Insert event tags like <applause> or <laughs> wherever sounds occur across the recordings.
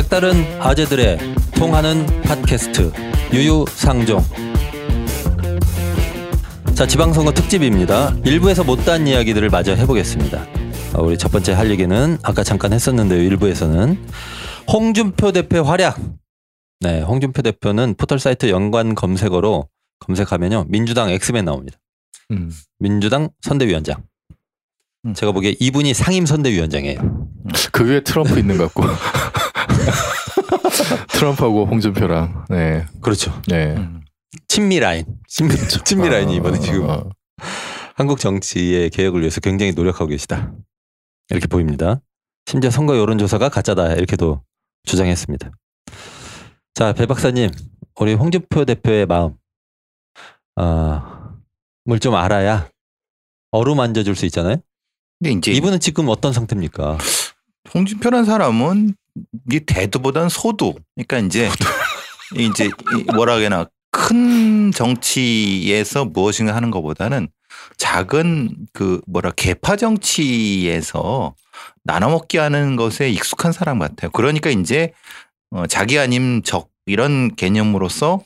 색다른 아재들의 통하는 팟캐스트 유유상종 자 지방선거 특집입니다. 일부에서 못다한 이야기들을 마저 해보겠습니다. 어, 우리 첫 번째 할 얘기는 아까 잠깐 했었는데요. 일부에서는 홍준표 대표 활약. 네, 홍준표 대표는 포털 사이트 연관 검색어로 검색하면요 민주당 엑스맨 나옵니다. 음. 민주당 선대위원장. 음. 제가 보기에 이분이 상임 선대위원장이에요. 그 위에 트럼프 있는 것 같고. <laughs> <laughs> 트럼프하고 홍준표랑. 네. 그렇죠. 네. 음. 친미 라인. 친미, 친미 라인이 이번에 어, 지금 어, 한국 정치의 개혁을 위해서 굉장히 노력하고 계시다. 이렇게 보입니다. 심지어 선거 여론조사가 가짜다. 이렇게도 주장했습니다. 자, 배 박사님, 우리 홍준표 대표의 마음, 아, 뭘좀 알아야 어루만져 줄 수 있잖아요? 근데 이제 이분은 지금 어떤 상태입니까? 홍준표라는 사람은 이 대두보단 소두. 그러니까 이제 이제 이 뭐라 해나 큰 정치에서 무엇인가 하는 것보다는 작은 그 뭐라 개파 정치에서 나눠먹기 하는 것에 익숙한 사람 같아요. 그러니까 이제 어 자기 아님 적 이런 개념으로서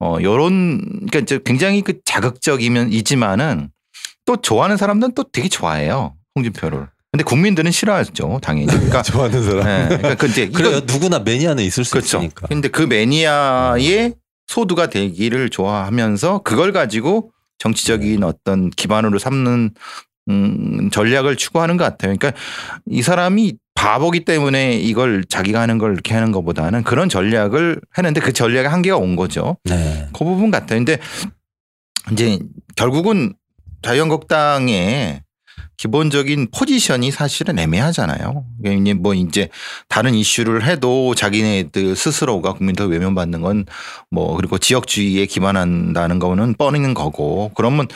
어 요런 그러니까 이제 굉장히 그 자극적이면 이지만은 또 좋아하는 사람들은 또 되게 좋아해요. 홍준표를. 근데 국민들은 싫어하죠, 당연히. 그러니까 <laughs> 좋아하는 사람. 네, 그러니까 그 이제 그래요. 이건- 누구나 매니아는 있을 수 그렇죠. 있으니까. 근데 그 매니아의 소두가 되기를 좋아하면서 그걸 가지고 정치적인 어떤 기반으로 삼는 음, 전략을 추구하는 것 같아요. 그러니까 이 사람이 바보기 때문에 이걸 자기가 하는 걸 이렇게 하는 것보다는 그런 전략을 했는데 그 전략의 한계가 온 거죠. 네. 그 부분 같아요. 근데 이제 결국은 자유한국당의 기본적인 포지션이 사실은 애매하잖아요. 그러니까 뭐 이제 다른 이슈를 해도 자기네들 스스로가 국민들 외면받는 건 뭐 그리고 지역주의에 기반한다는 거는 뻔한 거고 그러면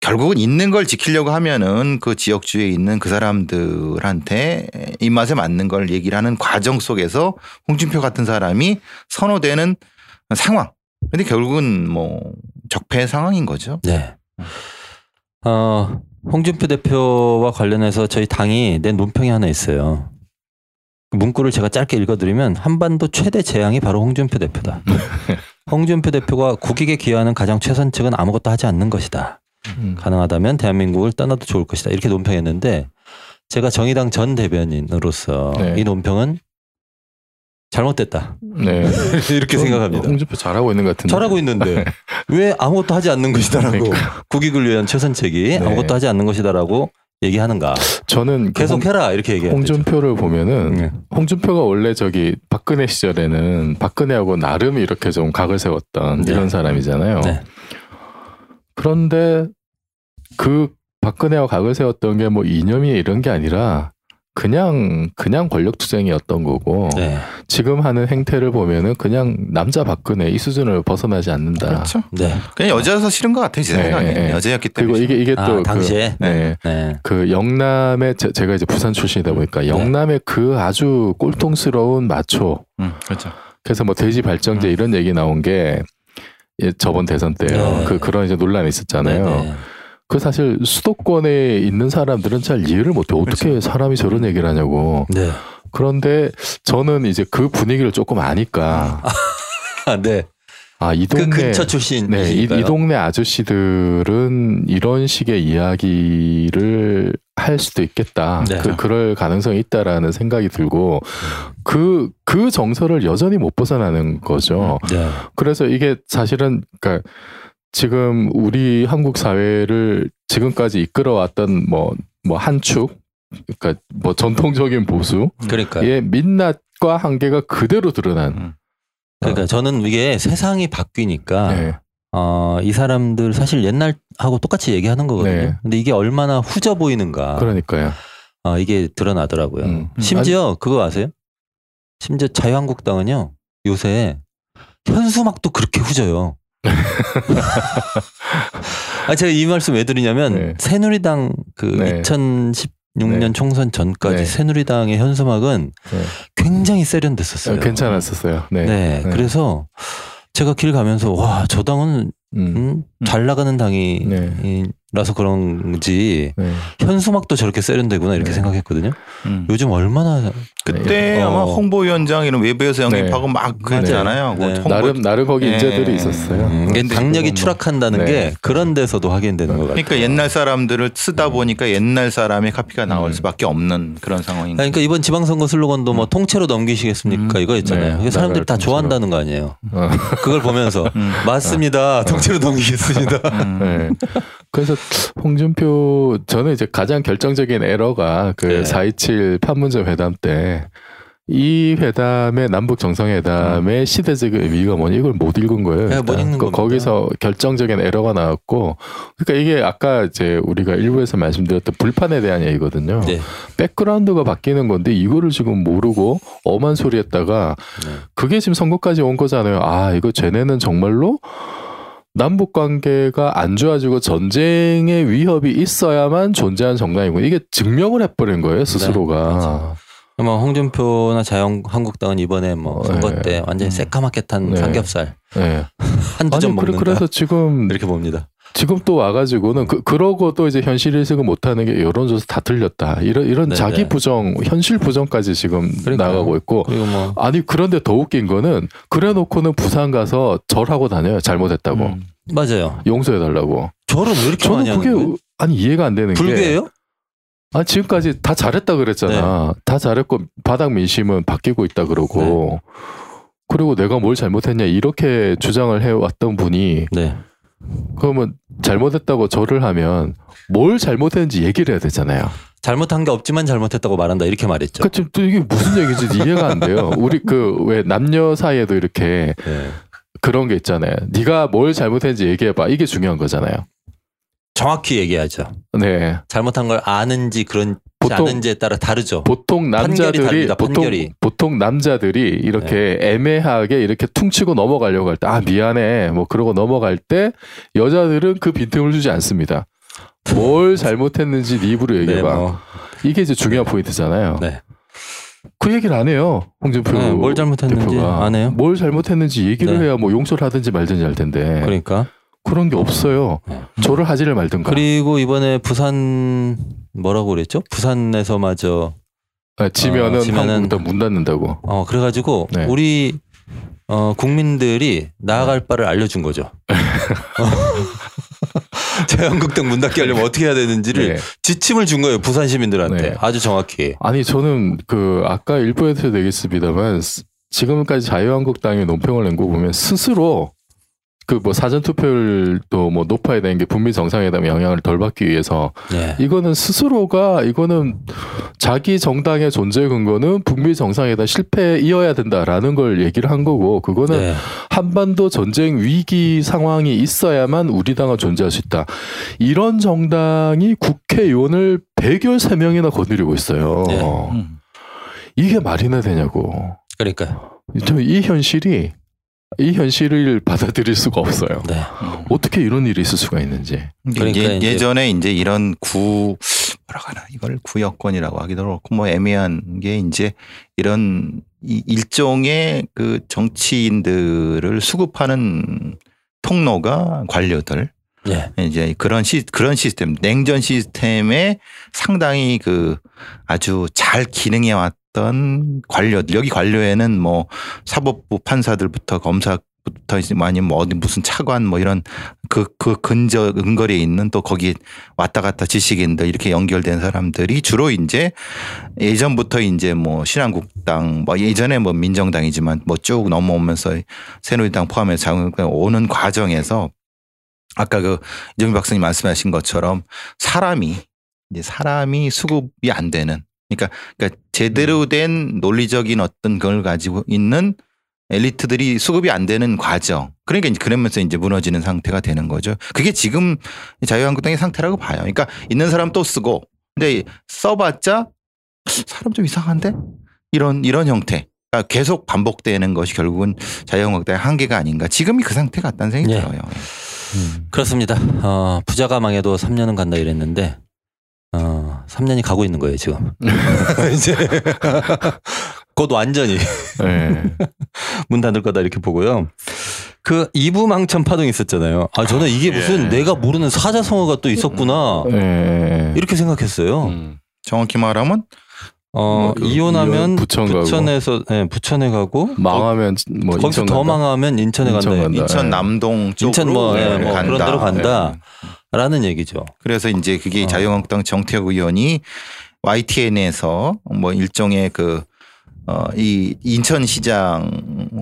결국은 있는 걸 지키려고 하면은 그 지역주의에 있는 그 사람들한테 입맛에 맞는 걸 얘기를 하는 과정 속에서 홍준표 같은 사람이 선호되는 상황. 근데 결국은 뭐 적폐 상황인 거죠. 네. 어, 홍준표 대표와 관련해서 저희 당이 낸 논평이 하나 있어요. 그 문구를 제가 짧게 읽어드리면 한반도 최대 재앙이 바로 홍준표 대표다. <laughs> 홍준표 대표가 국익에 기여하는 가장 최선책은 아무것도 하지 않는 것이다. 음. 가능하다면 대한민국을 떠나도 좋을 것이다. 이렇게 논평했는데 제가 정의당 전 대변인으로서 네. 이 논평은 잘못됐다. 네. <laughs> 이렇게 좀 생각합니다. 홍준표 잘하고 있는 것 같은데. 잘하고 있는데 왜 아무것도 하지 않는 것이다라고 그러니까. 국익을 위한 최선책이 네. 아무것도 하지 않는 것이다라고 얘기하는가 저는 그 홍- 계속해라 이렇게 얘기해요. 홍준표를 보면은 네. 홍준표가 원래 저기 박근혜 시절에는 박근혜하고 나름 이렇게 좀 각을 세웠던 네. 이런 사람이잖아요. 네. 그런데 그 박근혜와 각을 세웠던 게 뭐 이념이 이런 게 아니라 그냥 그냥 권력 투쟁이었던 거고 네. 지금 하는 행태를 보면은 그냥 남자 박근혜 이 수준을 벗어나지 않는다. 그렇죠. 네. 그냥 여자여서 싫은 것 같아요. 제 네, 생각에 네. 여자였기 그리고 때문에. 이게 이게 아, 또 그, 당시에 네. 네. 그 영남의 제- 제가 이제 부산 출신이다 보니까 영남의 그 아주 꼴통스러운 마초 음, 그렇죠. 그래서 뭐 돼지 발정제 음. 이런 얘기 나온 게 예, 저번 대선 때요. 네. 그 그런 이제 논란이 있었잖아요. 그 사실 수도권에 있는 사람들은 잘 이해를 못해. 어떻게 그렇죠. 사람이 저런 얘기를 하냐고. 네. 그런데 저는 이제 그 분위기를 조금 아니까 아, 네. 아이그 동네 근처 출신. 네, 이, 이 동네 아저씨들은 이런 식의 이야기를 할 수도 있겠다. 네. 그, 그럴 가능성이 있다라는 생각이 들고 그, 그 정서를 여전히 못 벗어나는 거죠. 네. 그래서 이게 사실은 그러니까 지금 우리 한국 사회를 지금까지 이끌어왔던 뭐 뭐 한 축, 그러니까 뭐 전통적인 보수의 그러니까 민낯과 한계가 그대로 드러난. 음. 그러니까 저는 이게 세상이 바뀌니까 네. 어, 이 사람들 사실 옛날하고 똑같이 얘기하는 거거든요. 네. 근데 이게 얼마나 후져 보이는가. 그러니까요. 어, 이게 드러나더라고요. 음. 심지어 그거 아세요? 심지어 자유한국당은요 요새 현수막도 그렇게 후져요. <laughs> 아 제가 이 말씀 왜 드리냐면 네. 새누리당 그 네. 2016년 네. 총선 전까지 네. 새누리당의 현수막은 네. 굉장히 세련됐었어요. 괜찮았었어요. 네. 네. 네. 그래서 제가 길 가면서 와 저 당은 음. 음, 잘 나가는 당이 네. 이, 라서 그런지 네. 현수막도 저렇게 세련되구나 이렇게 네. 생각했거든요. 음. 요즘 얼마나 그때 네. 아마 어. 홍보위원장 이런 외부에서 네. 영입하고 막 그랬잖아요. 뭐 네. 홍보- 나름 나름 거기 예. 인재들이 있었어요. 음, 이게 근데 당력이 추락한다는 네. 게 그런 데서도 확인되는 것 같아요. 그러니까 옛날 사람들을 쓰다 보니까 옛날 사람의 카피가 나올 음. 수밖에 없는 그런 상황인. 그러니까 이번 지방선거 슬로건도 뭐 통째로 넘기시겠습니까 음. 이거였잖아요. 네, 그게 사람들이 나라를 다 통째로. 좋아한다는 거 아니에요. 어. 그걸 보면서 음. 맞습니다. 통째로 넘기겠습니다. 음. 네. 그래서 홍준표 저는 이제 가장 결정적인 에러가 그 네. 4.27 판문점 회담 때 이 회담의 남북 정상회담의 시대적 의미가 뭐냐 이걸 못 읽은 거예요. 네. 못 읽는 그 겁니다. 거기서 결정적인 에러가 나왔고, 그러니까 이게 아까 이제 우리가 일부에서 말씀드렸던 불판에 대한 얘기거든요. 네. 백그라운드가 바뀌는 건데 이거를 지금 모르고 엄한 소리 했다가 네. 그게 지금 선거까지 온 거잖아요. 아, 이거 쟤네는 정말로 남북 관계가 안 좋아지고 전쟁의 위협이 있어야만 존재하는 정당이고 이게 증명을 해버린 거예요 스스로가. 아마 홍준표나 자유한국당은 이번에 뭐 어, 선거 네. 때 완전히 음. 새까맣게 탄 네. 삼겹살 네. 한두 점 아니 그래, 먹는다. 그래서 지금 이렇게 봅니다. 지금 또 와가지고는 그, 그러고 또 이제 현실 인식을 못하는 게 여론조사 다 틀렸다. 이런 이런 네, 자기 네. 부정, 현실 부정까지 지금 그러니까요. 나가고 있고. 뭐 아니 그런데 더 웃긴 거는 그래놓고는 부산 가서 절하고 다녀요. 잘못했다고 음. 맞아요. 용서해달라고. 저를 왜 이렇게 저는 하는 거예요? 그게 아니 이해가 안 되는 게 불교예요? 아 지금까지 다 잘했다 그랬잖아. 네. 다 잘했고 바닥 민심은 바뀌고 있다 그러고 네. 그리고 내가 뭘 잘못했냐 이렇게 주장을 해왔던 분이 네. 그러면 잘못했다고 절을 하면 뭘 잘못했는지 얘기를 해야 되잖아요. 잘못한 게 없지만 잘못했다고 말한다 이렇게 말했죠. 그러니까 지금 또 이게 무슨 얘기인지 이해가 안 돼요. 우리 그 왜 남녀 사이에도 이렇게 네. 그런 게 있잖아요. 네가 뭘 잘못했는지 얘기해봐. 이게 중요한 거잖아요. 정확히 얘기하죠. 네. 잘못한 걸 아는지 그런지 보통- 아는지에 따라 다르죠. 보통 남자들이 다릅니다, 보통. 네. 보통 남자들이 이렇게 애매하게 이렇게 퉁치고 넘어가려고 할 때 아 미안해 뭐 그러고 넘어갈 때 여자들은 그 빈틈을 주지 않습니다. 뭘 잘못했는지 네 입으로 얘기해봐. 뭐, 이게 이제 중요한 포인트잖아요. 네. 그 얘기를 안 해요. 홍준표 네, 뭘 잘못했는지 대표가 안 해요? 뭘 잘못했는지 얘기를 네. 해야 뭐 용서를 하든지 말든지 할 텐데 그러니까 그런 게 없어요. 네. 저를 하지를 말든가. 그리고 이번에 부산 뭐라고 그랬죠? 부산에서마저 네, 지면은, 어, 지면은- 한국부터 문 닫는다고. 어 그래가지고 네. 우리 어 국민들이 나아갈 바를 알려준 거죠. <laughs> <laughs> 자유한국당 문 닫게 하려면 어떻게 해야 되는지를 네. 지침을 준 거예요 부산 시민들한테 네. 아주 정확히. 아니 저는 그 아까 일부에서 얘기했습니다만 스- 지금까지 자유한국당이 논평을 낸 거 보면 스스로 그 뭐 사전 투표율도 뭐 높아야 되는 게 북미 정상회담 영향을 덜 받기 위해서 네. 이거는 스스로가 이거는 자기 정당의 존재 근거는 북미 정상회담 실패이어야 된다라는 걸 얘기를 한 거고 그거는 네. 한반도 전쟁 위기 상황이 있어야만 우리 당은 존재할 수 있다. 이런 정당이 국회의원을 113명이나 거느리고 있어요. 네. 음. 이게 말이나 되냐고. 그러니까요. 저이 현실이 이 현실을 받아들일 수가 없어요. 네. 어떻게 이런 일이 있을 수가 있는지. 그러니까 예, 이제- 예전에 이제 이런 구 뭐라고 하나 이걸 구여권이라고 하기도 그렇고 뭐 애매한 게 이제 이런 이 일종의 그 정치인들을 수급하는 통로가 관료들 네. 이제 그런 시 그런 시스템 냉전 시스템에 상당히 그 아주 잘 기능해 왔 던 관료들 여기 관료에는 뭐 사법부 판사들부터 검사 부터 이제 아니면 뭐 어디 무슨 차관 뭐 이런 그 그 근저 근거리에 있는 또 거기 왔다 갔다 지식인들 이렇게 연결된 사람들이 주로 이제 예전부터 이제 뭐 신한국당 뭐 예전에 뭐 민정당이지만 뭐 쭉 넘어오면서 새누리당 포함해서 자유한국당 오는 과정에서 아까 그 이정미 박사님 말씀하신 것처럼 사람이 이제 사람이 수급이 안 되는 그러니까, 그러니까 제대로 된 논리적인 어떤 걸 가지고 있는 엘리트들이 수급이 안 되는 과정. 그러니까 이제 그러면서 이제 무너지는 상태가 되는 거죠. 그게 지금 자유한국당의 상태라고 봐요. 그러니까 있는 사람 또 쓰고 근데 써봤자 사람 좀 이상한데 이런 이런 형태. 그러니까 계속 반복되는 것이 결국은 자유한국당의 한계가 아닌가. 지금이 그 상태 같다는 생각이 예. 들어요. 그렇습니다. 어, 부자가 망해도 3년은 간다 이랬는데 어, 3년이 가고 있는 거예요 지금. <laughs> 이제 곧 완전히 네. <laughs> 문 닫을 거다 이렇게 보고요. 그 이부망천 파동이 있었잖아요. 아 저는 이게 무슨 예. 내가 모르는 사자성어가 또 있었구나 예, 예. 이렇게 생각했어요. 음. 정확히 말하면 어뭐그 이혼하면 이혼 부천 가고. 부천에서 예, 부천에 가고 망하면 뭐 거기서 인천 더 간다. 망하면 인천에 인천 간다. 간다. 인천 예. 남동 쪽으로 인천 뭐, 예, 뭐 간다. 그런 데로 간다. 라는 얘기죠. 그래서 이제 그게 어. 자유한국당 정태혁 의원이 YTN에서 뭐 일종의 그 어, 이 인천시장,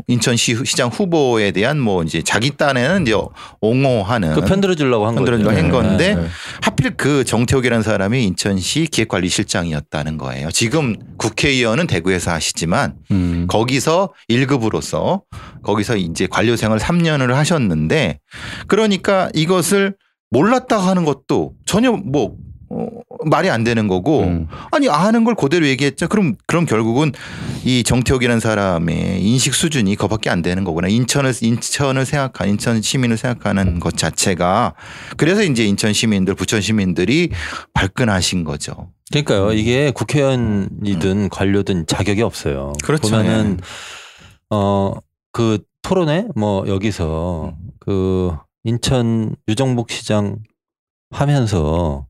인천시 시장 후보에 대한 뭐 이제 자기 딴에는 이제 옹호하는 그 편들어 주려고 한. 편들어 한 건데 예, 예. 하필 그 정태욱이라는 사람이 인천시 기획관리실장이었다는 거예요. 지금 국회의원은 대구에서 하시지만 음. 거기서 1급으로서 거기서 이제 관료 생활 3년을 하셨는데 그러니까 이것을 몰랐다 하는 것도 전혀 뭐 어, 말이 안 되는 거고 음. 아니 아는 걸 그대로 얘기했죠. 그럼 그럼 결국은 이 정태욱이라는 사람의 인식 수준이 그밖에 안 되는 거구나. 인천을 인천을 생각한 인천 시민을 생각하는 것 자체가 그래서 이제 인천 시민들, 부천 시민들이 발끈하신 거죠. 그러니까요. 이게 국회의원이든 관료든 자격이 없어요. 음. 그렇죠. 보면은 어그 토론회 뭐 여기서 음. 그 인천 유정복 시장 하면서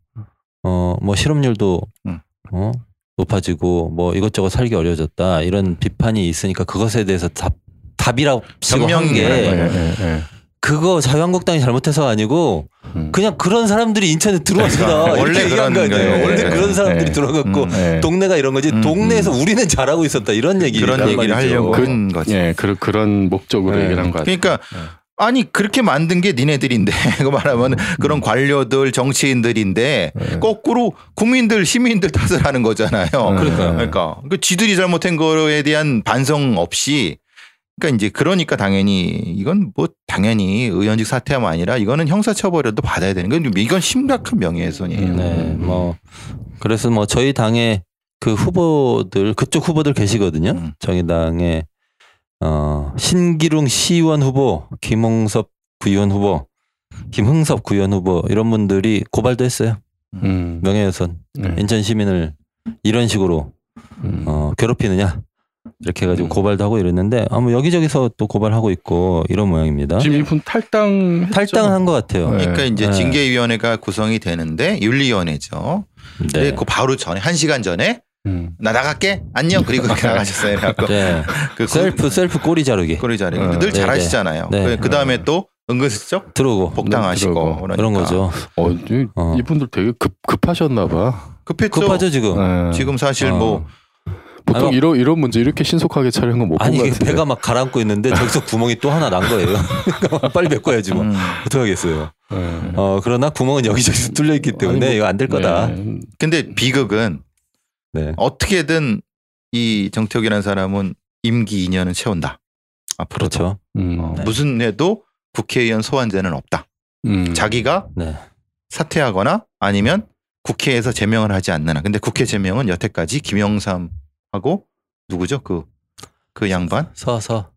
어 뭐 실업률도 음. 어 높아지고 뭐 이것저것 살기 어려워졌다 이런 비판이 있으니까 그것에 대해서 답 답이라고 한 변명이에요. 게 예, 예, 예. 그거 자유한국당이 잘못해서가 아니고 음. 그냥 그런 사람들이 인천에 들어와서다 그러니까 원래 얘기한 거 그런 아니에요. 원래 예, 그런 사람들이 예. 들어갔고 음. 예. 동네가 이런 거지. 음, 동네에서 음. 우리는 잘하고 있었다 이런 얘기 그런 얘기를 하려고 한 거지. 예, 그, 그런 목적으로 네. 얘기를 한것 같아요. 그러니까 네. 아니 그렇게 만든 게 니네들인데 <laughs> 그 말하면 그런 관료들 정치인들인데 네. 거꾸로 국민들 시민들 탓을 하는 거잖아요. 그러니까요. 그러니까 그 지들이 잘못한 거에 대한 반성 없이 그러니까 이제 그러니까 당연히 이건 뭐 당연히 의원직 사퇴하면 아니라 이거는 형사처벌이라도 받아야 되는 건 이건 심각한 명예훼손이에요. 음. 네, 뭐 그래서 뭐 저희 당의 그 후보들 그쪽 후보들 계시거든요. 음. 정의당의 어 신기룽 시의원 후보, 김홍섭 구의원 후보, 김흥섭 구의원 후보 이런 분들이 고발도 했어요. 음. 명예훼손 네. 인천 시민을 이런 식으로 음. 어, 괴롭히느냐 이렇게 해가지고 음. 고발도 하고 이랬는데 아무 여기저기서 또 고발하고 있고 이런 모양입니다. 지금 이분 탈당 탈당한 것 같아요. 네. 그러니까 이제 네. 징계위원회가 구성이 되는데 윤리위원회죠. 네. 그 바로 전에 한 시간 전에 음. 나 나갈게 안녕 그리고 그렇게 나가셨어요. <laughs> 그래갖고 네. 그 셀프 셀프 꼬리 자르기 꼬리 자리 어, 늘 네, 잘하시잖아요. 네. 그 다음에 또 은근슬쩍 들어오고 복당하시고 들어오고. 그러니까. 그런 거죠. 어, 이- 어. 이분들 되게 급 급하셨나 봐. 급했죠. 급하죠 지금. 네. 지금 사실 어. 뭐 보통 아니, 이런 이런 문제 이렇게 신속하게 처리한 건못본 아니 것 이게 같은데. 배가 막 가라앉고 있는데 저기서 구멍이 또 하나 난 거예요. <laughs> 그러니까 빨리 메꿔야지 뭐. 음, 어떡하겠어요. 네. 어 그러나 구멍은 여기저기서 뚫려 있기 때문에 뭐, 이거 안 될 거다. 네. 근데 비극은 네. 어떻게든 이 정태욱이라는 사람은 임기 2년은 채운다. 앞으로 그렇죠. 음. 어, 무슨 해도 국회의원 소환제는 없다. 음. 자기가 네. 사퇴하거나 아니면 국회에서 제명을 하지 않느나. 근데 국회 제명은 여태까지 김영삼하고 누구죠? 그, 그 양반? 서서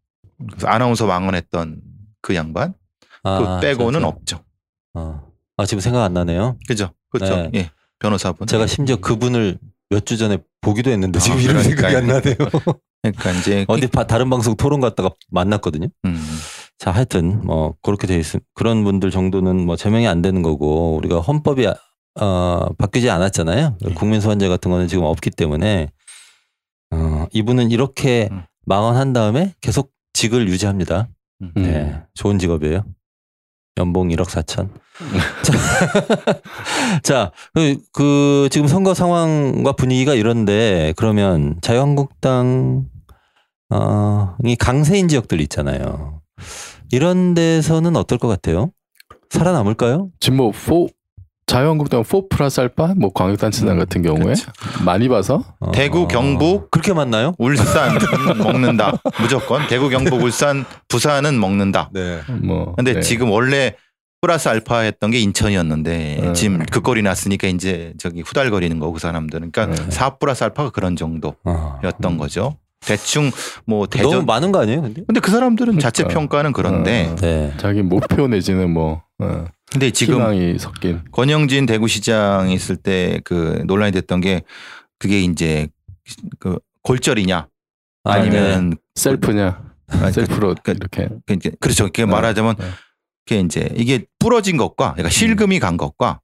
그 아나운서 망언했던 그 양반? 아, 그 빼고는 저, 저. 없죠. 어. 아 지금 생각 안 나네요. 그죠? 그렇죠. 네. 예. 변호사분. 제가 심지어 그분을 몇 주 전에 보기도 했는데 지금 아, 이런 생각이 안. 나네요. <laughs> 그러니까 이제 <laughs> 어디 바- 다른 방송 토론 갔다가 만났거든요. 음. 자, 하여튼 뭐 그렇게 돼 있음. 그런 분들 정도는 뭐 제명이 안 되는 거고 우리가 헌법이 아- 어, 바뀌지 않았잖아요. 네. 국민 소환제 같은 거는 지금 없기 때문에 어, 이분은 이렇게 음. 망언한 다음에 계속 직을 유지합니다. 음. 음. 네, 좋은 직업이에요. 연봉 1억 4천. 자, <laughs> 자, 그, 그 지금 선거 상황과 분위기가 이런데 그러면 자유한국당 어이 강세인 지역들 있잖아요. 이런 데서는 어떨 것 같아요? 살아남을까요? 지금 뭐 4, 자유한국당 4 플러스 알파 뭐 광역단체단 음, 같은 경우에 그렇죠. 많이 봐서 어, 대구, 경북, 그렇게 많나요? 울산 <laughs> 먹는다. 무조건 대구, 경북, 울산, 부산은 먹는다. 네. 뭐 근데 네. 지금 원래 플러스 알파 했던 게 인천이었는데 네. 지금 그 꼴이 났으니까 이제 저기 후달거리는 거고 그 사람들은 그러니까 네. 4 플러스 알파가 그런 정도였던 어. 거죠. 대충 뭐 너무 대전 많은 거 아니에요? 근데? 근데 그 사람들은 자체 그러니까. 평가는 그런데 어. 네. 자기 목표 내지는 뭐 어, 근데 지금 희망이 섞인 권영진 대구시장 있을 때 그 논란이 됐던 게 그게 이제 그 골절이냐 아, 네. 아니면 셀프냐 아니, 그- 셀프로 그- 이렇게 그 이제 그렇죠. 그게 네. 말하자면 네. 그게 이제 이게 부러진 것과 그러니까 실금이 간 것과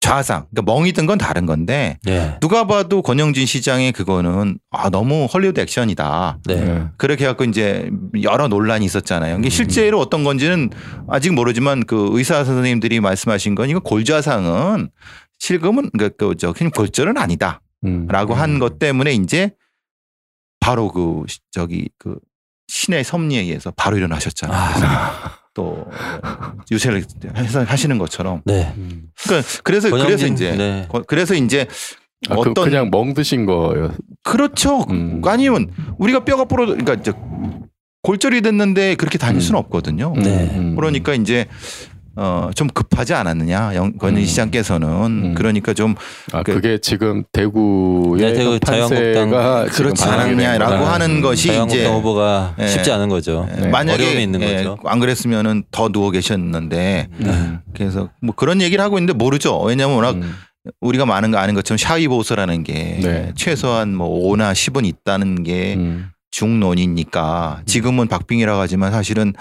좌상, 그러니까 멍이 든 건 다른 건데 예. 누가 봐도 권영진 시장의 그거는 아 너무 헐리우드 액션이다. 네. 네. 그렇게 해갖고 이제 여러 논란이 있었잖아요. 음. 이게 실제로 어떤 건지는 아직 모르지만 그 의사 선생님들이 말씀하신 건 이거 골좌상은 실금은 그저 그냥 골절은 아니다라고 음. 한것 때문에 이제 바로 그 시- 저기 그 신의 섭리에 의해서 바로 일어나셨잖아요. 아, 또 유세를 해서 하시는 것처럼. 네. 음. 그러니까 그래서 그래서 권영진, 이제 네. 거- 그래서 이제 아, 그, 어떤 그냥 멍 드신 거예요. 그렇죠. 음. 아니면 우리가 뼈가 부러 그러니까 이제 골절이 됐는데 그렇게 다닐 음. 수는 없거든요. 네. 음. 그러니까 이제 어, 좀 급하지 않았느냐 영- 권희 음. 시장께서는 음. 그러니까 좀 아 그- 그게 지금 대구의 네, 대구 자유한국당 판세가 그렇지 않았냐라고. 하는 음. 것이 자유한국당 이제 후보가 예. 쉽지 않은 거죠. 예, 네. 만약에 어려움이 있는 예, 거죠. 안 그랬으면은 더 누워 계셨는데 음. 그래서 뭐 그런 얘기를 하고 있는데 모르죠. 왜냐하면 워낙 음. 우리가 많은 거 아는 것처럼 샤이 보수라는 게 네. 최소한 뭐 5나 10은 있다는 게 음. 중론이니까 지금은 박빙이라고 하지만 사실은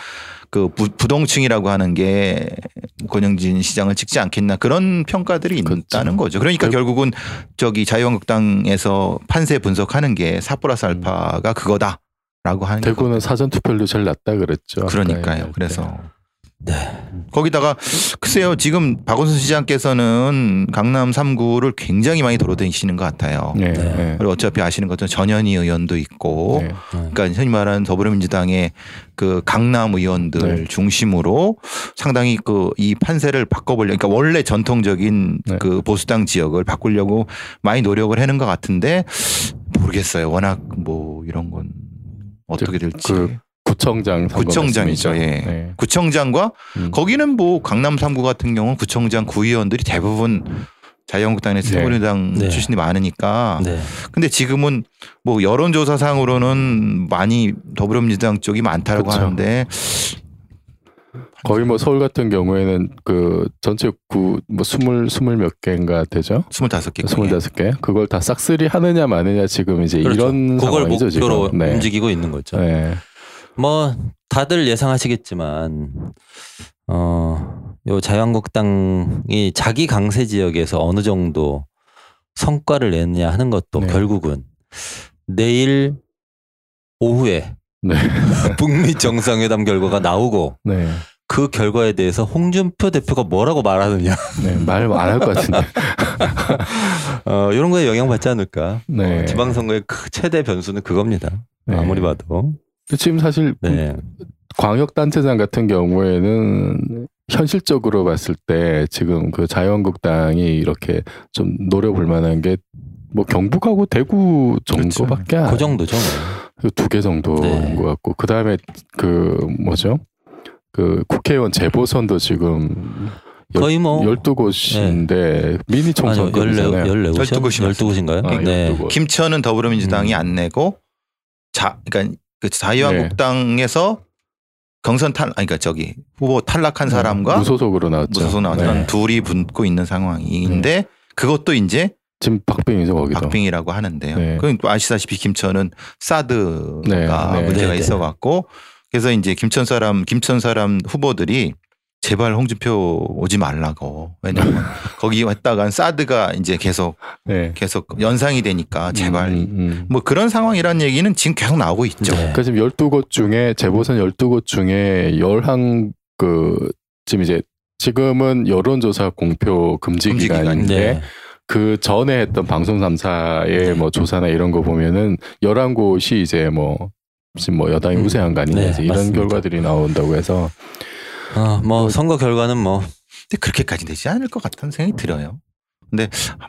그 부, 부동층이라고 하는 게 권영진 시장을 찍지 않겠나 그런 평가들이 그렇죠. 있다는 거죠. 그러니까 그- 결국은 저기 자유한국당에서 판세 분석하는 게 사 플러스 알파가 그거다라고 하는 게 대구는 사전 투표율도 제일 낮다 그랬죠. 그러니까요. 그래서 네. 거기다가 글쎄요 지금 박원순 시장께서는 강남 3구를 굉장히 많이 돌아다니시는 것 같아요. 때. 네. 네. 네. 그리고 어차피 아시는 것처럼 전현희 의원도 있고 네. 그러니까 흔히 말하는 더불어민주당의 그 강남 의원들 네. 중심으로 상당히 그 이 판세를 바꿔보려 그러니까 원래 전통적인 네. 그 보수당 지역을 바꾸려고 많이 노력을 하는 것 같은데 모르겠어요. 워낙 뭐 이런 건 어떻게 될지. 그 구청장 구청장이죠. 예. 네. 구청장과 음. 거기는 뭐 강남 3구 같은 경우는 구청장 구의원들이 대부분 자유한국당의 네. 새누리당 네. 출신이 많으니까 네. 근데 지금은 뭐 여론조사상으로는 많이 더불어민주당 쪽이 많다고 그쵸. 하는데 거의 뭐 서울 같은 경우에는 그 전체 구뭐 스물 스물 몇 개인가 되죠? 25개. 스물다섯 개. 그걸 다 싹쓸이 하느냐 마느냐 지금 이제 그렇죠. 이런 그걸 상황이죠 목표로 지금. 네. 움직이고 있는 거죠. 네. 뭐 다들 예상하시겠지만 어, 요 자유한국당이 자기 강세 지역에서 어느 정도 성과를 내느냐 하는 것도 네. 결국은 내일 오후에 네. <laughs> 북미 정상회담 결과가 나오고 네. 그 결과에 대해서 홍준표 대표가 뭐라고 말하느냐 네. 말안할 것 같은데. <laughs> 어, 이런 거에 영향받지 않을까. 네. 어, 지방선거의 그 최대 변수는 그겁니다. 네. 아무리 봐도. 지금 사실 네. 광역단체장 같은 경우에는 현실적으로 봤을 때 지금 그 자유한국당이 이렇게 좀 노려볼 만한 게 뭐 경북하고 대구 정도밖에 안그 정도죠. 뭐. 두개 정도인 네. 것 같고 그 다음에 그 뭐죠 그 국회의원 재보선도 지금 거의 뭐 12곳인데 미니 아니요, 총선 거잖아요. 14, 14곳이요? 12곳이 12곳인가요? 아, 네. 12곳. 김천은 더불어민주당이 음. 안 내고 자 그러니까 그 자유한국당에서 경선 탈 아니 그러니까 저기 후보 탈락한 사람과 네. 무소속으로 나왔죠. 무소속 나왔던 네. 둘이 붙고 있는 상황인데 그것도 이제 지금 박빙이죠 거기도. 박빙이라고 하는데요. 네. 그럼 또 아시다시피 김천은 사드가 네, 네. 문제가 네, 네. 있어갖고 그래서 이제 김천 사람 김천 사람 후보들이 제발 홍준표 오지 말라고 왜냐면 거기 왔다간 사드가 이제 계속 네. 계속 연상이 되니까 제발 음, 음. 뭐 그런 상황이라는 얘기는 지금 계속 나오고 있죠. 네. 그러니까 지금 12곳 중에 재보선 12곳 중에 11 그 지금 이제 지금은 여론조사 공표 금지 금지 기간인데 네. 그 전에 했던 방송 3사의 뭐 조사나 이런 거 보면은 11곳이 이제 뭐 지금 뭐 여당이 음. 우세한 거 아니냐 네, 이제 이런 맞습니다. 결과들이 나온다고 해서 어, 뭐 선거 결과는 뭐 근데 그렇게까지 되지 않을 것 같다는 생각이 들어요. 근데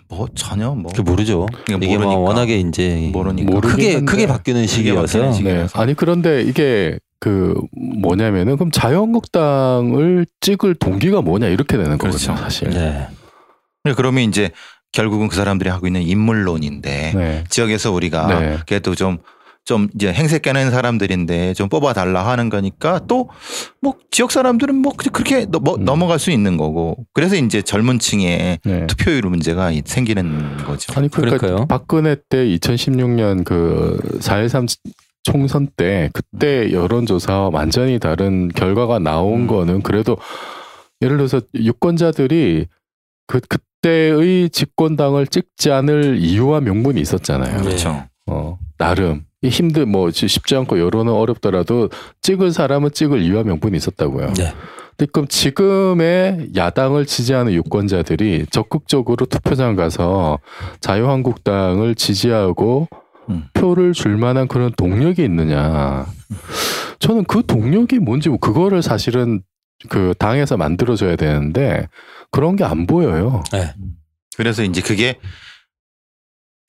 뭐 전혀 뭐그 모르죠. 이게 이게 뭐. 워낙에 이제 모르니까. 크게. 크게 바뀌는 시기여서. 네. 아니 그런데 이게 그 뭐냐면은 그럼 자유한국당을 찍을 동기가 뭐냐 이렇게 되는 그렇죠. 거거든요 사실. 네. 그러면 이제 결국은 그 사람들이 하고 있는 인물론인데 네. 지역에서 우리가 네. 그래도 좀, 좀 이제 행색 깨는 사람들인데 좀 뽑아달라 하는 거니까 또 뭐 지역 사람들은 뭐 그렇게 너, 뭐 음. 넘어갈 수 있는 거고 그래서 이제 젊은 층의 네. 투표율 문제가 이- 생기는 거죠. 아니 그러니까 그럴까요? 박근혜 때 2016년 그 4.13 총선 때 그때 여론조사와 완전히 다른 결과가 나온 음. 거는 그래도 예를 들어서 유권자들이 그 그때의 집권당을 찍지 않을 이유와 명분이 있었잖아요. 네. 그렇죠. 어, 나름 이 힘들 뭐 쉽지 않고 여론은 어렵더라도 찍을 사람은 찍을 이유와 명분이 있었다고요. 네. 근데 그럼 지금의 야당을 지지하는 유권자들이 적극적으로 투표장 가서 자유한국당을 지지하고 음. 표를 줄 만한 그런 동력이 있느냐. 저는 그 동력이 뭔지 뭐 그거를 사실은 그 당에서 만들어줘야 되는데 그런 게 안 보여요. 네. 그래서 이제 그게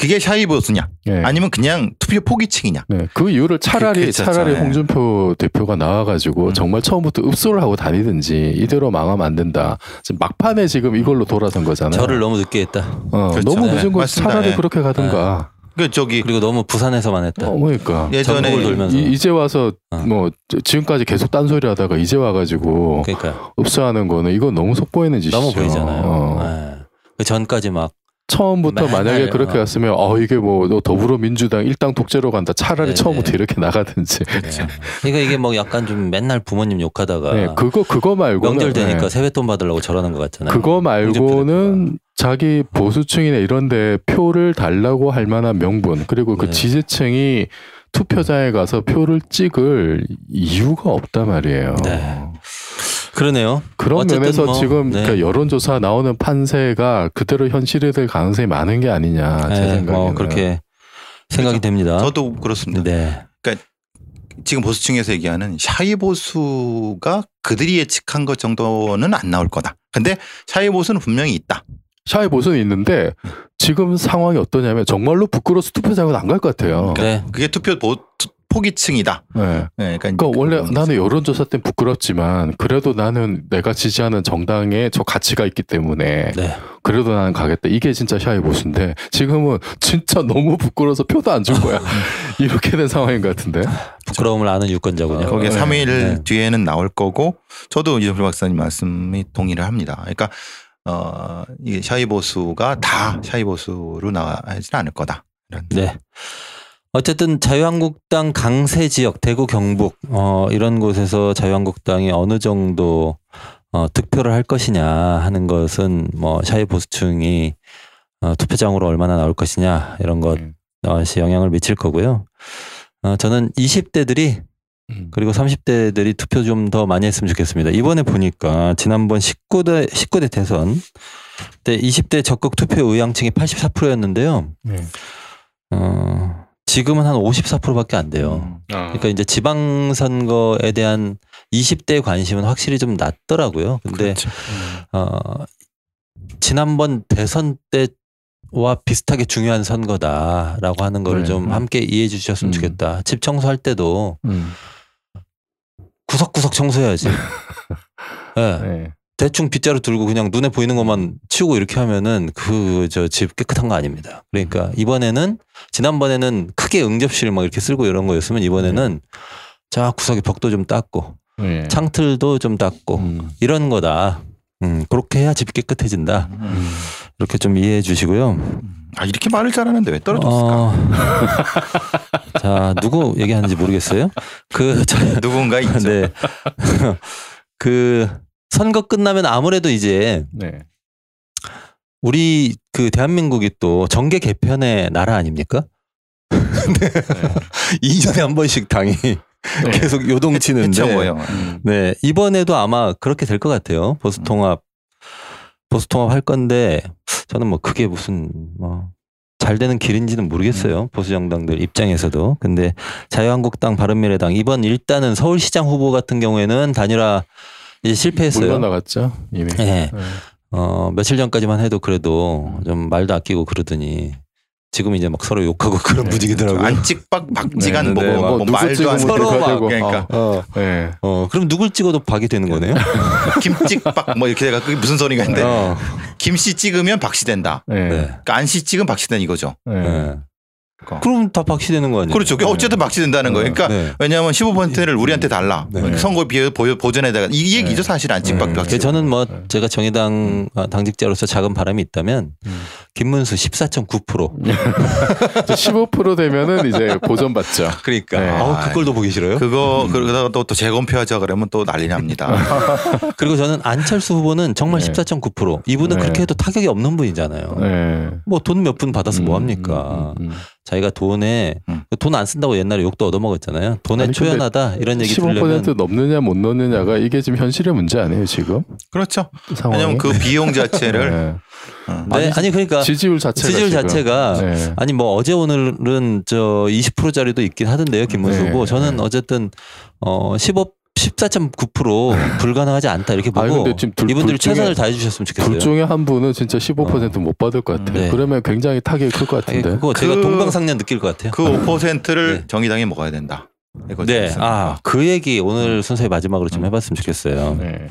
그게 샤이보스냐 예. 아니면 그냥 투표 포기층이냐. 네, 그 이유를 차라리 그- 그랬었죠. 차라리 예. 홍준표 대표가 나와가지고 음. 정말 처음부터 읍소를 하고 다니든지 이대로 망하면 안 된다. 지금 막판에 지금 이걸로 돌아선 거잖아요. 저를 너무 늦게 했다. 어, 그렇죠. 너무 네, 늦은 거 맞습니다. 차라리 예. 그렇게 가든가. 그 저기 그리고 너무 부산에서만 했다. 어, 그러니까 예전에 돌면서. 이, 제 와서 어. 뭐 저- 지금까지 계속 딴소리 하다가 이제 와가지고 그러니까 읍소하는 거는 이거 너무 속보이는 짓이죠. 너무 보이잖아요. 어. 네. 그 전까지 막 처음부터 맨날, 만약에 그렇게 어. 갔으면 어 이게 뭐너 더불어민주당 일당 독재로 간다. 차라리 네네. 처음부터 이렇게 나가든지. 네. <laughs> 그러니까 이게 뭐 약간 좀 맨날 부모님 욕하다가 네, 그거 그거 말고 명절 되니까 세뱃돈 받으려고 저러는 것 같잖아요. 그거 말고는 자기 보수층이나 이런데 표를 달라고 할 만한 명분 그리고 그 네. 지지층이 투표장에 가서 표를 찍을 이유가 없단 말이에요. 네. 그러네요. 그런 면에서 뭐, 지금 네. 그러니까 여론조사 나오는 판세가 그대로 현실이 될 가능성이 많은 게 아니냐 제 네, 생각에는. 뭐 그렇게 생각이 됩니다. 저도 그렇습니다. 네. 지금 보수층에서 얘기하는 shy 보수가 그들이 예측한 것 정도는 안 나올 거다. 근데 shy 보수는 분명히 있다. shy 보수는 있는데 지금 상황이 어떠냐면 정말로 부끄러워서 투표장은 안 갈 것 같아요. 네. 그게 투표 보, 투- 포기층이다. 네. 네, 그러니까, 그러니까 원래 나는 여론조사 때 부끄럽지만 그래도 나는 내가 지지하는 정당에 저 가치가 있기 때문에 네. 그래도 나는 가겠다. 이게 진짜 shy 보수인데 지금은 진짜 너무 부끄러워서 표도 안 줄 거야. <laughs> 이렇게 된 상황인 것 같은데. 부끄러움을 아는 유권자군요. 거기에 네. 3일 네. 뒤에는 나올 거고 저도 이정표 박사님 말씀에 동의를 합니다. 그러니까 어, 이게 shy 보수가 다 shy 보수로 나와야지는 않을 거다. 이런. 네. 어쨌든 자유한국당 강세 지역 대구 경북 어 이런 곳에서 자유한국당이 어느 정도 어 득표를 할 것이냐 하는 것은 뭐 샤이 보수층이 어 투표장으로 얼마나 나올 것이냐 이런 음. 것이 영향을 미칠 거고요. 어 저는 20대들이 음. 그리고 30대들이 투표 좀 더 많이 했으면 좋겠습니다. 이번에 보니까 지난번 19대 19대 대선 때 20대 적극 투표 의향층이 84%였는데요. 네. 어, 지금은 한 54%밖에 안 돼요. 그러니까 이제 지방 선거에 대한 20대 관심은 확실히 좀 낮더라고요. 근데 그렇죠. 어, 지난번 대선 때와 비슷하게 중요한 선거다라고 하는 거를 네. 좀 함께 이해해 주셨으면 음. 좋겠다. 집 청소할 때도 음. 구석구석 청소해야지. <laughs> 예. 네. 대충 빗자루 들고 그냥 눈에 보이는 것만 치우고 이렇게 하면은 그 저 집 깨끗한 거 아닙니다. 그러니까 이번에는 지난번에는 크게 응접실 막 이렇게 쓸고 이런 거였으면 이번에는 자 구석에 벽도 좀 닦고 네. 창틀도 좀 닦고 음. 이런 거다. 음 그렇게 해야 집이 깨끗해진다. 음. 이렇게 좀 이해해 주시고요. 아 이렇게 말을 잘하는데 왜 떨어졌을까? 어, <laughs> 자 누구 얘기하는지 모르겠어요. 그 저, <laughs> 누군가 있죠. 네. <laughs> 그 선거 끝나면 아무래도 이제 네. 우리 그 대한민국이 또 정계 개편의 나라 아닙니까? 네. <laughs> 2년에 한 번씩 당이 계속 요동치는데. 음. 네 이번에도 아마 그렇게 될 것 같아요 보수 통합 보수 통합 할 건데 저는 뭐 그게 무슨 뭐 잘 되는 길인지는 모르겠어요 보수 정당들 입장에서도 근데 자유한국당 바른미래당 이번 일단은 서울시장 후보 같은 경우에는 단일화 이제 실패했어요. 물러나갔죠 이미. 네. 네. 어, 며칠 전까지만 해도 그래도 좀 말도 아끼고 그러더니 지금 이제 막 서로 욕하고 <laughs> 그런 네, 분위기더라고요. 안찍박 박지간 네, 네, 뭐, 네. 뭐, 누구 말도 안 서로 막, 되고. 그러니까 어, 네. 어, 그럼 누굴 찍어도 박이 되는 거네요. <laughs> 김찍박 뭐 이렇게 돼가 그게 무슨 소리가 있는데 어, 김씨 찍으면 박씨 된다. 네. 네. 그러니까 안씨 찍으면 박씨 된 이거죠. 네. 네. 그거. 그럼 다 박씨 되는 거 아니에요? 그렇죠. 어쨌든 박씨 된다는 거예요. 그러니까 네. 왜냐하면 15%를 우리한테 달라. 네. 선거 비해 보전에다가 이 얘기죠 사실 안찍박 음, 박씨. 저는 뭐 네. 제가 정의당 아, 당직자로서 작은 바람이 있다면 음. 김문수 14.9%. 15% <laughs> 되면은 이제 보전 받죠. 그러니까. 네. 아우, 그걸도 보기 싫어요. 그거 그러다가 또, 또 재검표하자 그러면 또 난리 납니다. <laughs> 그리고 저는 안철수 후보는 정말 네. 14.9%. 이분은 네. 그렇게 해도 타격이 없는 분이잖아요. 네. 뭐돈몇푼 받아서 뭐 음, 합니까? 음, 음, 음. 자기가 돈에 음. 돈안 쓴다고 옛날에 욕도 얻어먹었잖아요. 돈에 아니, 초연하다 이런 얘기 15% 들으려면 넘느냐 못 넘느냐가 이게 지금 현실의 문제 아니에요 지금 그렇죠. 상황이. 왜냐면 그 비용 <laughs> 자체를 네. 어. 네, 아니 그러니까 지지율 자체가 지지율. 자체가 네. 아니 뭐 어제 오늘은 저 20%짜리도 있긴 하던데요 김문수 네, 저는 네. 어쨌든 어 15, 14.9% 불가능하지 않다 이렇게 아니, 보고 근데 지금 둘- 이분들이 둘 중에- 최선을 다해 주셨으면 좋겠어요. 둘 중에 한 분은 진짜 15%못 받을 것 같아요. 네. 그러면 굉장히 타격이 클것 아니, 같은데. 그거 제가 그- 동방상련 느낄 것 같아요. 그 5%를 네. 정의당이 먹어야 된다. 네, 아 그 얘기 오늘 순서의 마지막으로 좀 음. 해봤으면 좋겠어요. 네.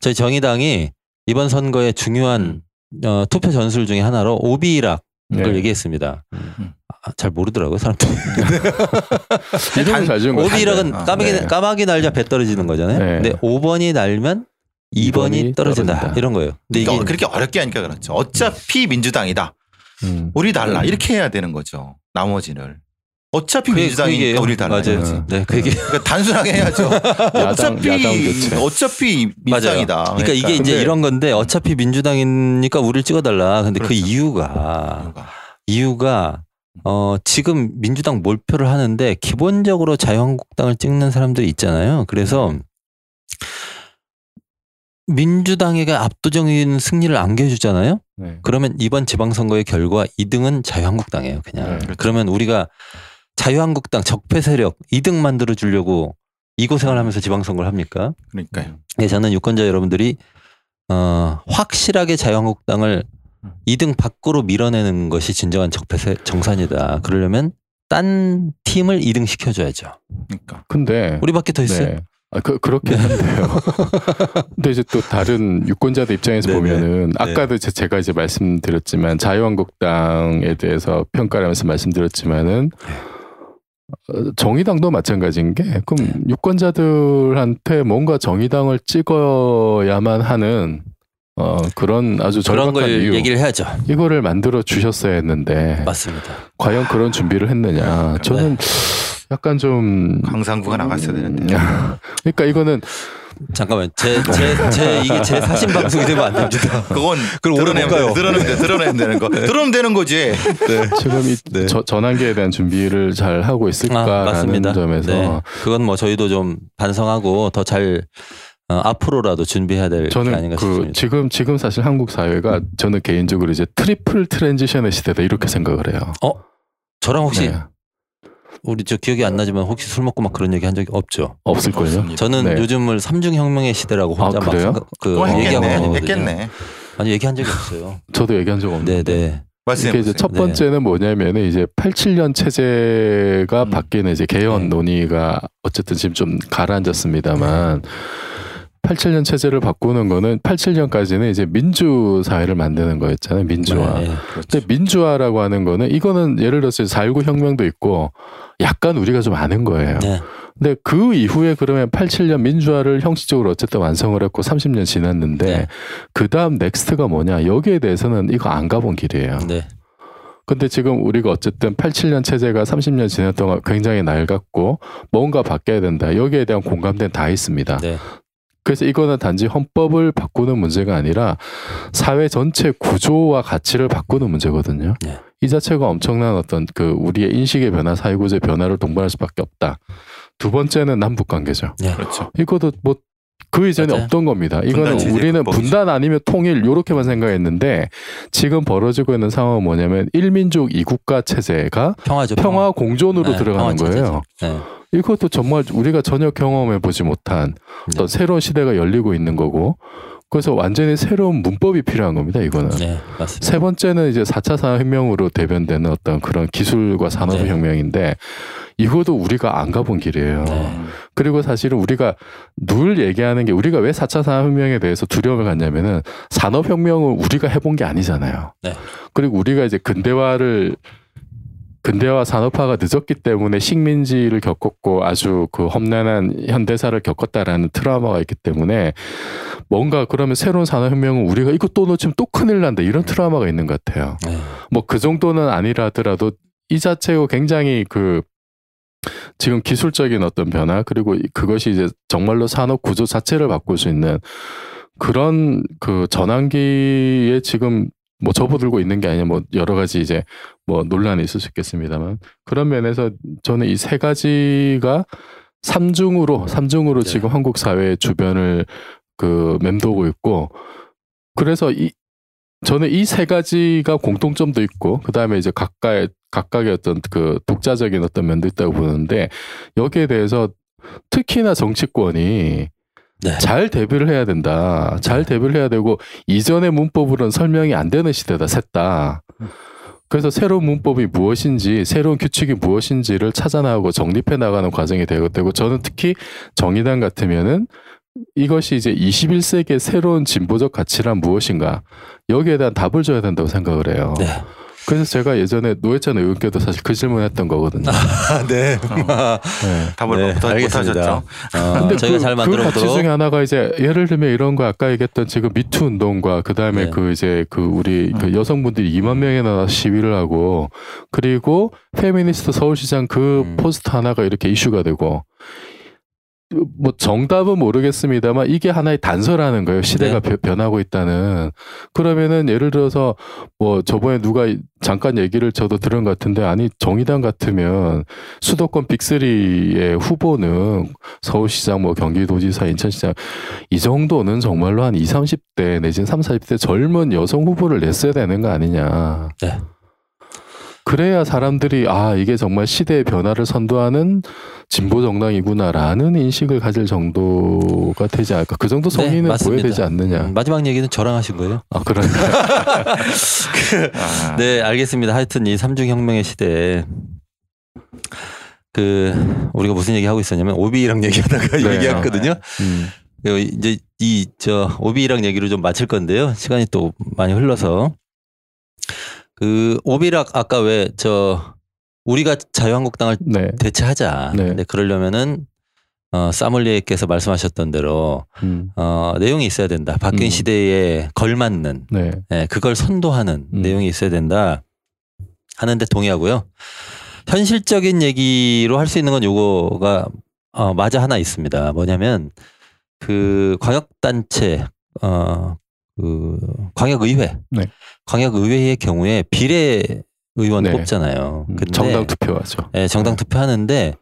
저희 정의당이 이번 선거의 중요한 어, 투표 전술 중에 하나로 오비락 을 네. 얘기했습니다. 음. 아, 잘 모르더라고요 사람들이. <laughs> 오비락은 아, 까마귀 네. 까마귀 날자 배 떨어지는 거잖아요. 네. 근데 5번이 날면 2번이, 2번이 떨어진다. 떨어진다. 이런 거예요. 근데 그러니까 이게 그렇게 어렵게 하니까 그렇죠. 어차피 민주당이다. 음. 우리 달라. 이렇게 해야 되는 거죠. 나머지를. 어차피 그게- 민주당이니까. 우리 달라. 맞아요. 이거지. 네, 그게 그러니까 단순하게 해야죠. <laughs> 어차피 야당 교체. 어차피 민주당이다. 그러니까 이게 이제 근데- 이런 건데 어차피 민주당이니까 우리를 찍어달라. 근데 그 그렇죠. 이유가 이유가. 이유가 어 지금 민주당 몰표를 하는데 기본적으로 자유한국당을 찍는 사람들이 있잖아요. 그래서 민주당에게 압도적인 승리를 안겨주잖아요. 네. 그러면 이번 지방선거의 결과 2등은 자유한국당이에요. 그냥. 네, 그렇죠. 그러면 우리가 자유한국당 적폐 세력 2등 만들어 주려고 이 고생을 하면서 지방선거를 합니까? 그러니까요. 네, 저는 유권자 여러분들이 어, 확실하게 자유한국당을 2등 밖으로 밀어내는 것이 진정한 적폐 세- 정산이다. 그러려면 딴 팀을 2등 시켜줘야죠. 그러니까. 근데 우리밖에 더 있어요. 네. 아, 그, 그렇긴 한데요. <laughs> 근데 이제 또 다른 유권자들 입장에서 네네. 보면은 아까도 제- 제가 이제 말씀드렸지만 자유한국당에 대해서 평가를 하면서 말씀드렸지만은 어, 정의당도 마찬가지인 게 그럼 네. 유권자들한테 뭔가 정의당을 찍어야만 하는 어, 그런 아주 그런 걸 이유 얘기를 해야죠. 이거를 만들어 주셨어야 했는데 맞습니다. 과연 그런 준비를 했느냐 네. 저는 약간 좀 강상구가 나갔어야 되는데. <laughs> 그러니까 이거는 잠깐만, 제, 제, 제, 이게 제 사심 방송이 되면 안 됩니다. 그건 그걸 오래 드러내면. 드러내면 돼. 드러내면 되는 거. 드러내면 되는 거지. 지금 이 네. 저- 전환기에 대한 준비를 잘 하고 아, 있을까라는 맞습니다. 점에서 네. 그건 뭐 저희도 좀 반성하고 더잘 어, 앞으로라도 준비해야 될게 저는 아닌가 그 싶습니다. 지금 지금 사실 한국 사회가 저는 개인적으로 이제 triple transition의 시대다 이렇게 생각을 해요. 저랑 혹시 네. 우리 저 기억이 안 나지만 혹시 술 먹고 막 그런 얘기 한 적이 없죠. 없을걸요. 없습니다. 저는 네. 요즘을 삼중 혁명의 시대라고 아, 혼자 막 그래요? 생각, 그 그거 얘기하고 했겠네. 다니거든요. 했겠네. 아니 얘기한 적이 없어요. <laughs> 저도 얘기한 적 없는데. 네, 네. 이게 이제 보세요. 첫 네. 번째는 뭐냐면은 이제 87년 체제가 음. 바뀌는 이제 개헌 네. 논의가 어쨌든 지금 좀 가라앉았습니다만 87년 체제를 바꾸는 거는 87년까지는 이제 민주 사회를 만드는 거였잖아요. 민주화. 네. 근데 민주화라고 하는 거는 이거는 예를 들어서 4.19 혁명도 있고 약간 우리가 좀 아는 거예요. 네. 근데 그 이후에 그러면 87년 민주화를 형식적으로 어쨌든 완성을 했고 30년 지났는데 네. 그 다음 next가 뭐냐 여기에 대해서는 이거 안 가본 길이에요. 네. 근데 지금 우리가 어쨌든 87년 체제가 30년 지난 동안 굉장히 낡았고 뭔가 바뀌어야 된다. 여기에 대한 공감대는 다 있습니다. 네. 그래서 이거는 단지 헌법을 바꾸는 문제가 아니라 사회 전체 구조와 가치를 바꾸는 문제거든요. 네. 이 자체가 엄청난 어떤 그 우리의 인식의 변화, 사회구조의 변화를 동반할 수밖에 없다. 두 번째는 남북 관계죠. 그렇죠. 이것도 뭐그 이전에 맞아요. 없던 겁니다. 이거는 우리는. 분단 아니면 통일 요렇게만 생각했는데 지금 벌어지고 있는 상황은 뭐냐면 일민족 이국가 체제가 평화죠. 평화 공존으로 네, 들어가는 평화 거예요. 체제죠. 이것도 정말 우리가 전혀 경험해 보지 못한 어떤 네. 새로운 시대가 열리고 있는 거고 그래서 완전히 새로운 문법이 필요한 겁니다. 이거는. 네. 네, 맞습니다. 세 번째는 이제 4차 산업혁명으로 대변되는 어떤 그런 기술과 산업혁명인데 이것도 우리가 안 가본 길이에요. 네. 그리고 사실은 우리가 늘 얘기하는 게 우리가 왜 4차 산업혁명에 대해서 두려움을 갖냐면은 산업혁명을 우리가 해본 게 아니잖아요. 네. 그리고 우리가 이제 근대화를 근대화 산업화가 늦었기 때문에 식민지를 겪었고 아주 그 험난한 현대사를 겪었다라는 트라우마가 있기 때문에 뭔가 그러면 새로운 산업혁명은 우리가 이거 또 놓치면 또 큰일 난다 이런 트라우마가 있는 것 같아요. 네. 뭐그 정도는 아니라 하더라도 이 자체가 굉장히 그 지금 기술적인 어떤 변화 그리고 이- 그것이 이제 정말로 산업 구조 자체를 바꿀 수 있는 그런 그 전환기에 지금 뭐 접어들고 있는 게 아니냐 뭐 여러 가지 이제 뭐 논란이 있을 수 있겠습니다만 그런 면에서 저는 이 세 가지가 삼중으로 삼중으로 네. 지금 한국 사회 주변을 그 맴도고 있고 그래서 이 저는 이 세 가지가 공통점도 있고 그 다음에 이제 각각의 각각의 어떤 그 독자적인 어떤 면도 있다고 보는데 여기에 대해서 특히나 정치권이 네. 잘 대비를 해야 된다. 잘 대비를 해야 되고 이전의 문법으로는 설명이 안 되는 시대다. 셋다. 그래서 새로운 문법이 무엇인지 새로운 규칙이 무엇인지를 찾아 나가고 정립해 나가는 과정이 되고 되고 저는 특히 정의당 같으면은 이것이 이제 21세기의 새로운 진보적 가치란 무엇인가 여기에 대한 답을 줘야 된다고 생각을 해요. 네. 그래서 제가 예전에 노회찬 의원께도 사실 그 질문했던 거거든요. 아, 네. 네. 답을 네, 못, 못 알겠습니다. 하셨죠. 어, 근데 저희가 그, 잘그 만들어 가치 보도록 중에 하나가 이제 예를 들면 이런 거 아까 얘기했던 지금 미투 운동과 그 다음에 네. 그 이제 그 우리 그 음. 여성분들이 2만 명이나 시위를 하고 그리고 페미니스트 서울시장 그 음. 포스터 하나가 이렇게 이슈가 되고 뭐 정답은 모르겠습니다만 이게 하나의 단서라는 거예요. 시대가 네. 변- 변하고 있다는. 그러면은 예를 들어서 뭐 저번에 누가 잠깐 얘기를 저도 들은 것 같은데 아니 정의당 같으면 수도권 빅3의 후보는 서울시장 뭐 경기도지사 인천시장 이 정도는 정말로 한 20, 30대 내지는 30, 40대 젊은 여성 후보를 냈어야 되는 거 아니냐. 네. 그래야 사람들이 아 이게 정말 시대의 변화를 선도하는 진보 정당이구나라는 인식을 가질 정도가 되지 않을까. 그 정도 성의는 보여야 맞습니다. 되지 않느냐. 음, 마지막 얘기는 저랑 하신 거예요? 아 그런가. 아, <laughs> 네, 알겠습니다. 하여튼 이 삼중 혁명의 시대에 그 우리가 무슨 얘기 하고 있었냐면 오비랑 얘기하다가 네. 얘기했거든요. 음. 그리고 이제 이 저 오비랑 얘기를 좀 마칠 건데요. 시간이 또 많이 흘러서 그 오비락 아까 왜 저 우리가 자유한국당을 네. 대체하자. 네. 근데 그러려면은 어 사물리에께서 말씀하셨던 대로 음. 어 내용이 있어야 된다. 바뀐 음. 시대에 걸맞는 네. 예, 그걸 선도하는 음. 내용이 있어야 된다 하는데 동의하고요. 현실적인 얘기로 할 수 있는 건 요거가 어, 맞아 하나 있습니다. 뭐냐면 그 광역 단체 어 그 광역의회 네. 광역의회의 경우에 비례 의원 네. 뽑잖아요. 음, 근데 정당 투표하죠. 예, 정당 투표하는데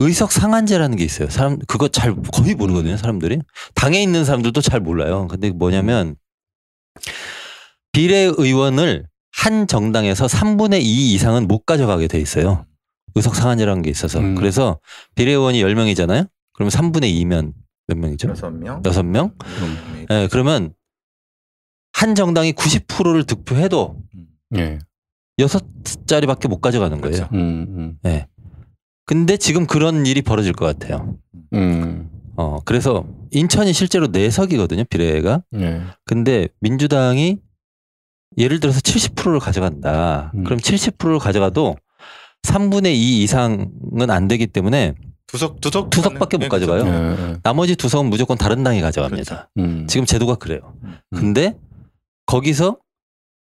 의석 상한제라는 게 있어요. 사람 그거 잘 거의 모르거든요. 사람들이 당에 있는 사람들도 잘 몰라요. 근데 뭐냐면 비례 의원을 한 정당에서 3분의 2 이상은 못 가져가게 돼 있어요. 의석 상한제라는 게 있어서 음. 그래서 비례 의원이 10명이잖아요. 그러면 3분의 2면 몇 명이죠? 여섯 명. 6명? 음. 예, 그러면 한 정당이 90%를 득표해도 예. 여섯 자리밖에 못 가져가는 거예요. 그렇죠. 음. 음. 근데 지금 그런 일이 벌어질 것 같아요. 음. 어, 그래서 인천이 실제로 네 석이거든요, 비례가. 예. 근데 민주당이 예를 들어서 70%를 가져간다. 음. 그럼 70%를 가져가도 3분의 2 이상은 안 되기 때문에 두석 두석 두 석밖에 못 가져가요. 예. 예. 나머지 두 석은 무조건 다른 당이 가져갑니다. 음. 지금 제도가 그래요. 음. 근데 거기서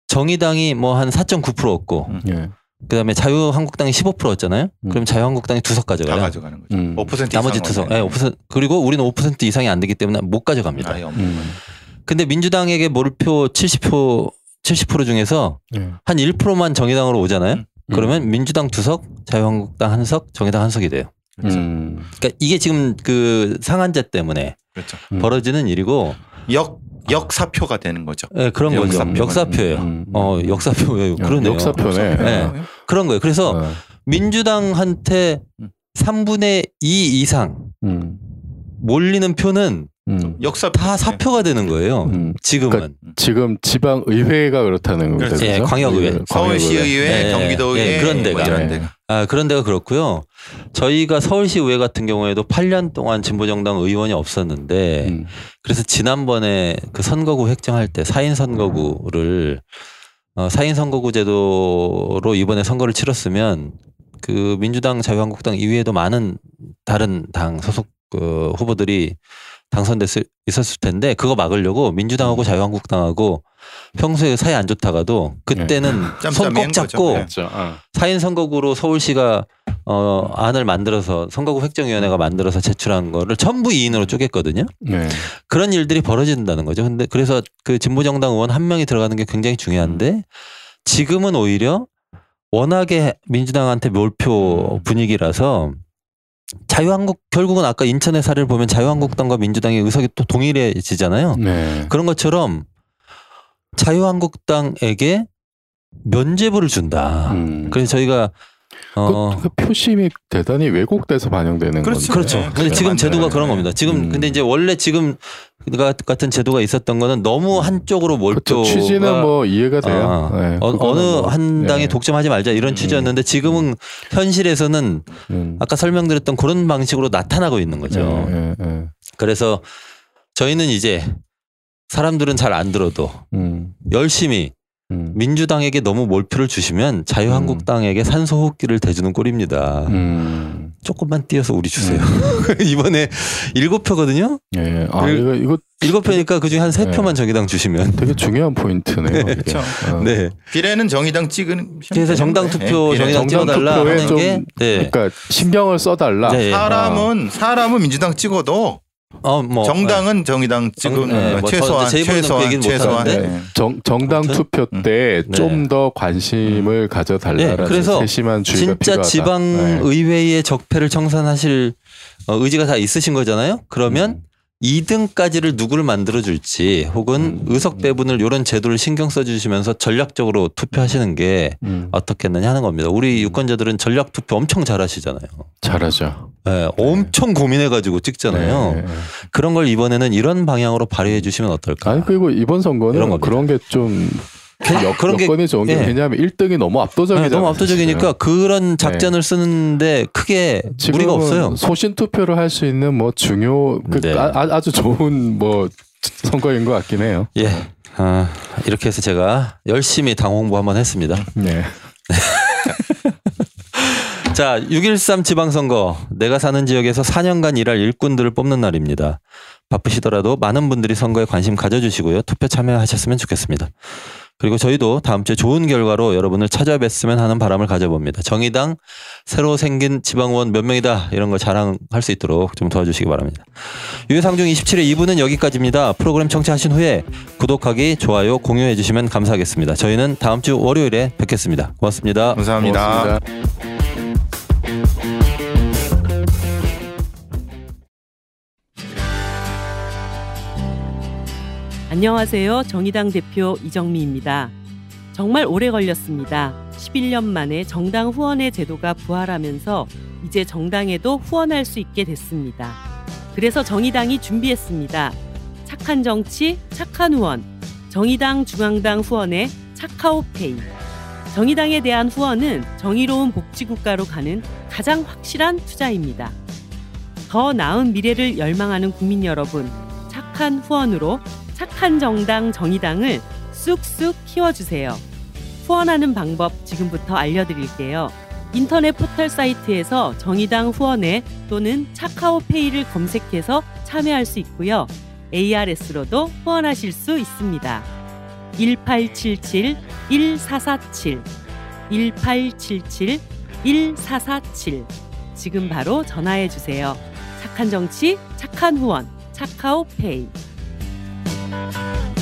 정의당이 뭐 한 4.9% 얻고 음. 예. 그다음에 자유한국당이 15%였잖아요. 음. 그럼 자유한국당이 두석다 가져가요. 가져가는 거죠. 음. 5% 나머지 두 석. 예, 5% 그리고 우리는 5% 이상이 안 되기 때문에 못 가져갑니다. 아예 없 음. 근데 민주당에게 몰표 70% 70% 중에서 예. 한 1%만 정의당으로 오잖아요. 음. 그러면 민주당 두 석, 자유한국당 한 석, 정의당 한 석이 돼요. 그렇죠. 음. 그러니까 이게 지금 그 상한제 때문에 그렇죠. 음. 벌어지는 일이고 역 역사표가 되는 거죠. 예, 그런 거죠. 역사표가 역사표예요. 음. 어, 역사표예요. 그러네요. 역사표네. 네. 그런 거예요. 그래서 어. 민주당한테 음. 3분의 2 이상 음. 몰리는 표는 음. 역사 다 사표가 되는 거예요. 음. 지금은. 지금 지방 의회가 그렇다는 거죠. 그렇죠. 예, 광역의회. 서울시의회, 네, 경기도의회 네, 그런 뭐 데가. 네. 데가. 아, 그런 데가 그렇고요. 저희가 서울시 의회 같은 경우에도 8년 동안 진보정당 의원이 없었는데 음. 그래서 지난번에 그 선거구 획정할 때 4인 선거구를 어, 4인 선거구 제도로 이번에 선거를 치렀으면 그 민주당 자유한국당 이외에도 많은 다른 당 소속 그 후보들이 당선됐을 있었을 텐데 그거 막으려고 민주당하고 자유한국당하고 평소에 사이 안 좋다가도 그때는 손 짬짬이 꼭한 잡고 거죠. 네. 그렇죠. 어. 사인 선거구로 서울시가 어 안을 만들어서 선거구 획정위원회가 만들어서 제출한 거를 전부 2인으로 쪼갰거든요. 네. 그런 일들이 벌어진다는 거죠. 근데 그래서 그 진보정당 의원 한 명이 들어가는 게 굉장히 중요한데 지금은 오히려 워낙에 민주당한테 몰표 분위기라서 자유한국 결국은 아까 인천의 사례를 보면 자유한국당과 민주당의 의석이 또 동일해지잖아요. 네. 그런 것처럼 자유한국당에게 면죄부를 준다. 음. 그래서 저희가 어 그, 그 표심이 대단히 왜곡돼서 반영되는 그렇죠. 건데. 그렇죠. 네, 근데 그렇게 지금 만들어야 제도가 그런 돼. 겁니다. 지금 음. 근데 이제 원래 지금 같은 제도가 있었던 거는 너무 한쪽으로 그렇죠. 몰표가 취지는 뭐 이해가 돼요. 아, 네, 어, 어느 뭐, 한 당이 네. 독점하지 말자 이런 음. 취지였는데 지금은 현실에서는 음. 아까 설명드렸던 그런 방식으로 나타나고 있는 거죠. 예, 예, 예. 그래서 저희는 이제 사람들은 잘 안 들어도 음, 열심히 음. 민주당에게 너무 몰표를 주시면 자유한국당에게 산소호흡기를 대주는 꼴입니다. 음. 조금만 띄어서 우리 주세요. <laughs> 이번에 일곱 표거든요. 예. 아, 그- 이거 이거 일곱 표니까 그중에 한세 네. 표만 정의당 주시면. 되게 중요한 포인트네요. 이게. 그렇죠. 어. 네. 비례는 정의당 찍은 그래서 정당 투표 네. 정의당 정당 찍어달라 하는 좀게 네. 그러니까 신경을 써달라. 네. 사람은 사람은 민주당 찍어도 어, 뭐 정당은 정의당 찍은 네, 뭐 최소한 그 최소한 최소한. 네. 정, 정당 아무튼? 투표 때 네. 좀더 관심을 가져달라는 네, 그래서 세심한 주의가 진짜 필요하다. 지방 네. 의회의 적폐를 청산하실 어, 의지가 다 있으신 거잖아요. 그러면 2등까지를 누구를 만들어 줄지 혹은 음. 의석 배분을 이런 제도를 신경 써 주시면서 전략적으로 투표하시는 게 음, 어떻겠느냐 하는 겁니다. 우리 유권자들은 전략 투표 엄청 잘하시잖아요. 잘하죠. 네, 엄청 고민해 가지고 찍잖아요. 네, 네. 그런 걸 이번에는 이런 방향으로 발휘해 주시면 어떨까? 아니 그리고 이번 선거는. 그런 게좀 여, 그런 게- 여건이 좋은 게 예. 왜냐하면 1등이 너무 압도적이잖아요. 네, 너무 압도적이니까 그런 작전을 쓰는데 크게 무리가 없어요. 소신 투표를 할 수 있는 뭐 중요 그 네. 아, 아- 아주 좋은 뭐 선거인 것 같긴 해요. 예. 아, 이렇게 해서 제가 열심히 당 홍보 한번 했습니다. 네. 자, 6.13 지방선거. 내가 사는 지역에서 4년간 일할 일꾼들을 뽑는 날입니다. 바쁘시더라도 많은 분들이 선거에 관심 가져주시고요. 투표 참여하셨으면 좋겠습니다. 그리고 저희도 다음 주에 좋은 결과로 여러분을 찾아뵀으면 하는 바람을 가져봅니다. 정의당 새로 생긴 지방의원 몇 명이다 이런 걸 자랑할 수 있도록 좀 도와주시기 바랍니다. 유해상중 27회 2부는 여기까지입니다. 프로그램 청취하신 후에 구독하기, 좋아요, 공유해 주시면 감사하겠습니다. 저희는 다음 주 월요일에 뵙겠습니다. 고맙습니다. 감사합니다. 고맙습니다. 안녕하세요. 정의당 대표 이정미입니다. 정말 오래 걸렸습니다. 11년 만에 정당 후원의 제도가 부활하면서 이제 정당에도 후원할 수 있게 됐습니다. 그래서 정의당이 준비했습니다. 착한 정치, 착한 후원. 정의당 중앙당 후원의 차카오페이. 정의당에 대한 후원은 정의로운 복지국가로 가는 가장 확실한 투자입니다. 더 나은 미래를 열망하는 국민 여러분, 착한 후원으로 착한 정당 정의당을 쑥쑥 키워주세요. 후원하는 방법 지금부터 알려드릴게요. 인터넷 포털 사이트에서 정의당 후원회 또는 차카오페이를 검색해서 참여할 수 있고요. ARS로도 후원하실 수 있습니다. 1877 1447 1877 1447 지금 바로 전화해 주세요. 착한 정치, 착한 후원, 차카오페이. Música